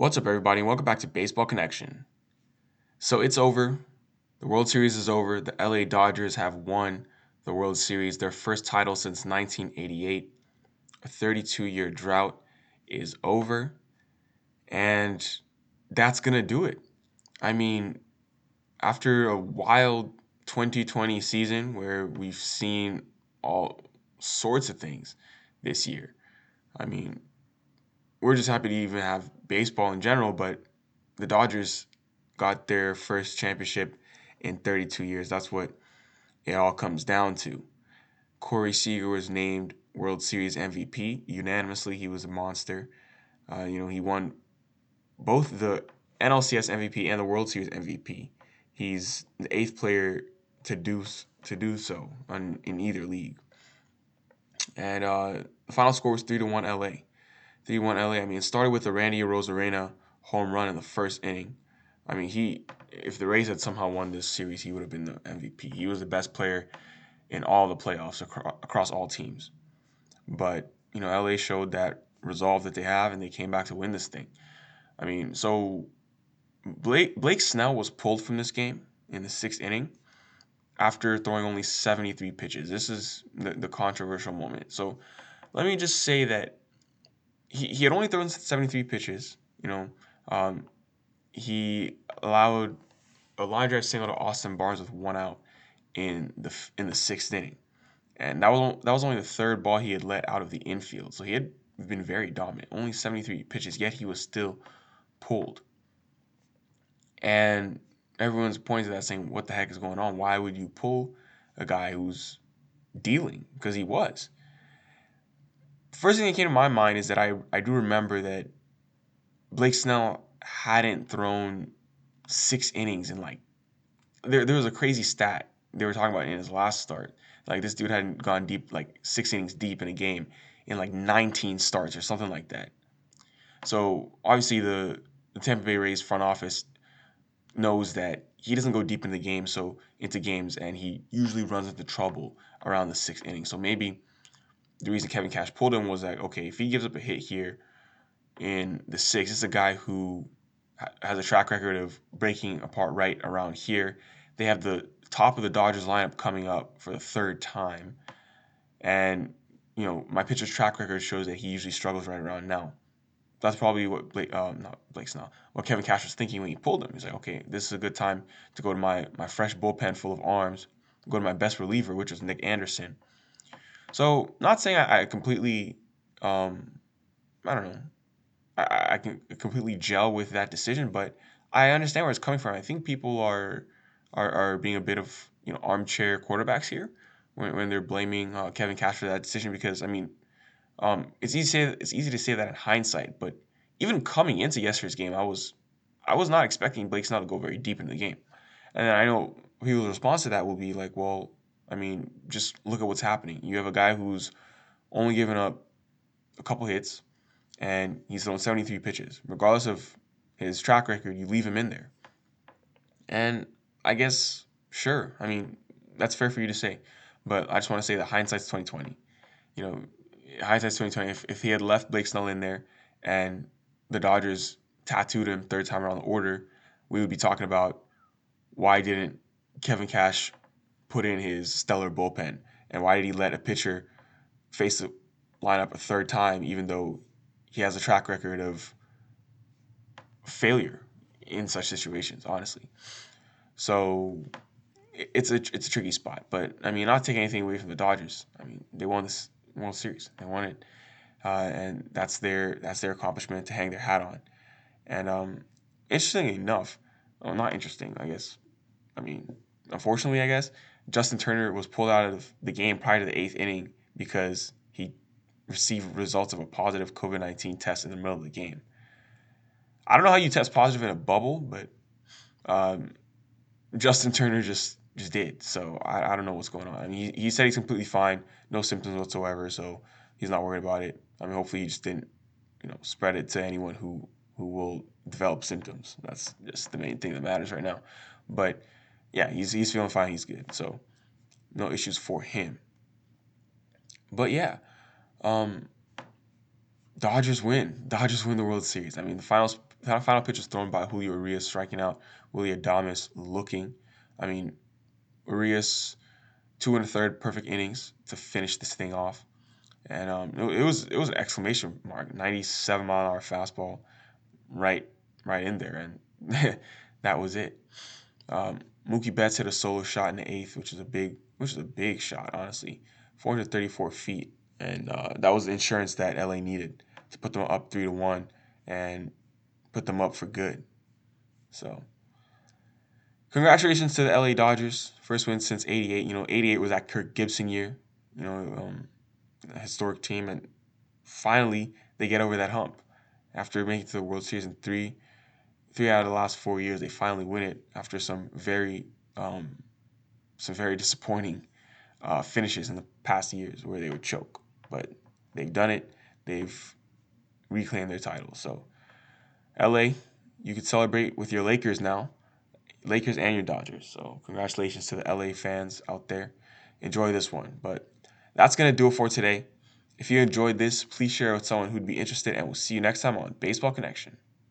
What's up, everybody, welcome back to Baseball Connection. So it's over. The World Series is over. The LA Dodgers have won the World Series, their first title since 1988. A 32 year drought is over. And that's going to do it. I mean, after a wild 2020 season where we've seen all sorts of things this year, I mean, we're just happy to even have baseball in general, but the Dodgers got their first championship in 32 years. That's what it all comes down to. Corey Seager was named World Series MVP unanimously. He was a monster. Uh, you know, he won both the NLCS MVP and the World Series MVP. He's the eighth player to do to do so on, in either league. And uh, the final score was three to one LA. 3 1 LA. I mean, it started with a Randy Arozarena home run in the first inning. I mean, he if the Rays had somehow won this series, he would have been the MVP. He was the best player in all the playoffs across all teams. But, you know, LA showed that resolve that they have and they came back to win this thing. I mean, so Blake Blake Snell was pulled from this game in the 6th inning after throwing only 73 pitches. This is the, the controversial moment. So, let me just say that he, he had only thrown 73 pitches. You know, um, he allowed a line drive single to Austin Barnes with one out in the in the sixth inning, and that was that was only the third ball he had let out of the infield. So he had been very dominant. Only 73 pitches, yet he was still pulled. And everyone's pointing to that saying, "What the heck is going on? Why would you pull a guy who's dealing?" Because he was first thing that came to my mind is that I, I do remember that Blake Snell hadn't thrown six innings in like there there was a crazy stat they were talking about in his last start. Like this dude hadn't gone deep like six innings deep in a game in like 19 starts or something like that. So obviously the, the Tampa Bay Rays front office knows that he doesn't go deep in the game so into games and he usually runs into trouble around the sixth inning. So maybe the reason Kevin Cash pulled him was like, okay, if he gives up a hit here in the sixth, it's a guy who has a track record of breaking apart right around here. They have the top of the Dodgers lineup coming up for the third time, and you know my pitcher's track record shows that he usually struggles right around now. That's probably what Blake, um, not Blake Snell, what Kevin Cash was thinking when he pulled him. He's like, okay, this is a good time to go to my my fresh bullpen full of arms, go to my best reliever, which was Nick Anderson so, not saying I, I completely, um, I don't know, I, I can completely gel with that decision, but I understand where it's coming from. I think people are are, are being a bit of you know armchair quarterbacks here when, when they're blaming uh, Kevin Cash for that decision because I mean, um, it's easy to say it's easy to say that in hindsight, but even coming into yesterday's game, I was I was not expecting Blake Snell to go very deep into the game, and I know people's response to that will be like, well, I mean, just look at what's happening. You have a guy who's only given up a couple hits and he's thrown 73 pitches. Regardless of his track record, you leave him in there. And I guess, sure, I mean, that's fair for you to say. But I just want to say that hindsight's 2020. You know, hindsight's 2020. If, if he had left Blake Snell in there and the Dodgers tattooed him third time around the order, we would be talking about why didn't Kevin Cash put in his stellar bullpen? And why did he let a pitcher face the lineup a third time, even though he has a track record of failure in such situations, honestly? So it's a it's a tricky spot. But I mean, not take anything away from the Dodgers. I mean, they won this World Series. They won it, uh, and that's their that's their accomplishment to hang their hat on. And um, interestingly enough, well, not interesting, I guess. I mean, unfortunately, I guess Justin Turner was pulled out of the game prior to the eighth inning because he received results of a positive COVID 19 test in the middle of the game. I don't know how you test positive in a bubble, but um, Justin Turner just just did. So I, I don't know what's going on. I mean, he, he said he's completely fine, no symptoms whatsoever, so he's not worried about it. I mean, hopefully he just didn't, you know, spread it to anyone who who will develop symptoms. That's just the main thing that matters right now. But yeah, he's he's feeling fine. He's good. So no issues for him. But yeah, um, Dodgers win. Dodgers win the World Series. I mean, the final final pitch was thrown by Julio Urias, striking out Willy Adames, looking. I mean, Urias two and a third perfect innings to finish this thing off, and um, it, it was it was an exclamation mark. Ninety seven mile an hour fastball, right right in there, and that was it. Um, Mookie Betts hit a solo shot in the eighth, which is a big which is a big shot, honestly, 434 feet, and uh, that was the insurance that LA needed to put them up three to one and put them up for good. So, congratulations to the LA Dodgers, first win since '88. You know, '88 was that Kirk Gibson year. You know, um, historic team, and finally they get over that hump after making it to the World Series in three, three out of the last four years. They finally win it after some very, um, some very disappointing uh, finishes in the past years where they would choke. But they've done it. They've reclaimed their title. So, LA, you can celebrate with your Lakers now. Lakers and your Dodgers. So, congratulations to the LA fans out there. Enjoy this one. But that's going to do it for today. If you enjoyed this, please share with someone who'd be interested, and we'll see you next time on Baseball Connection.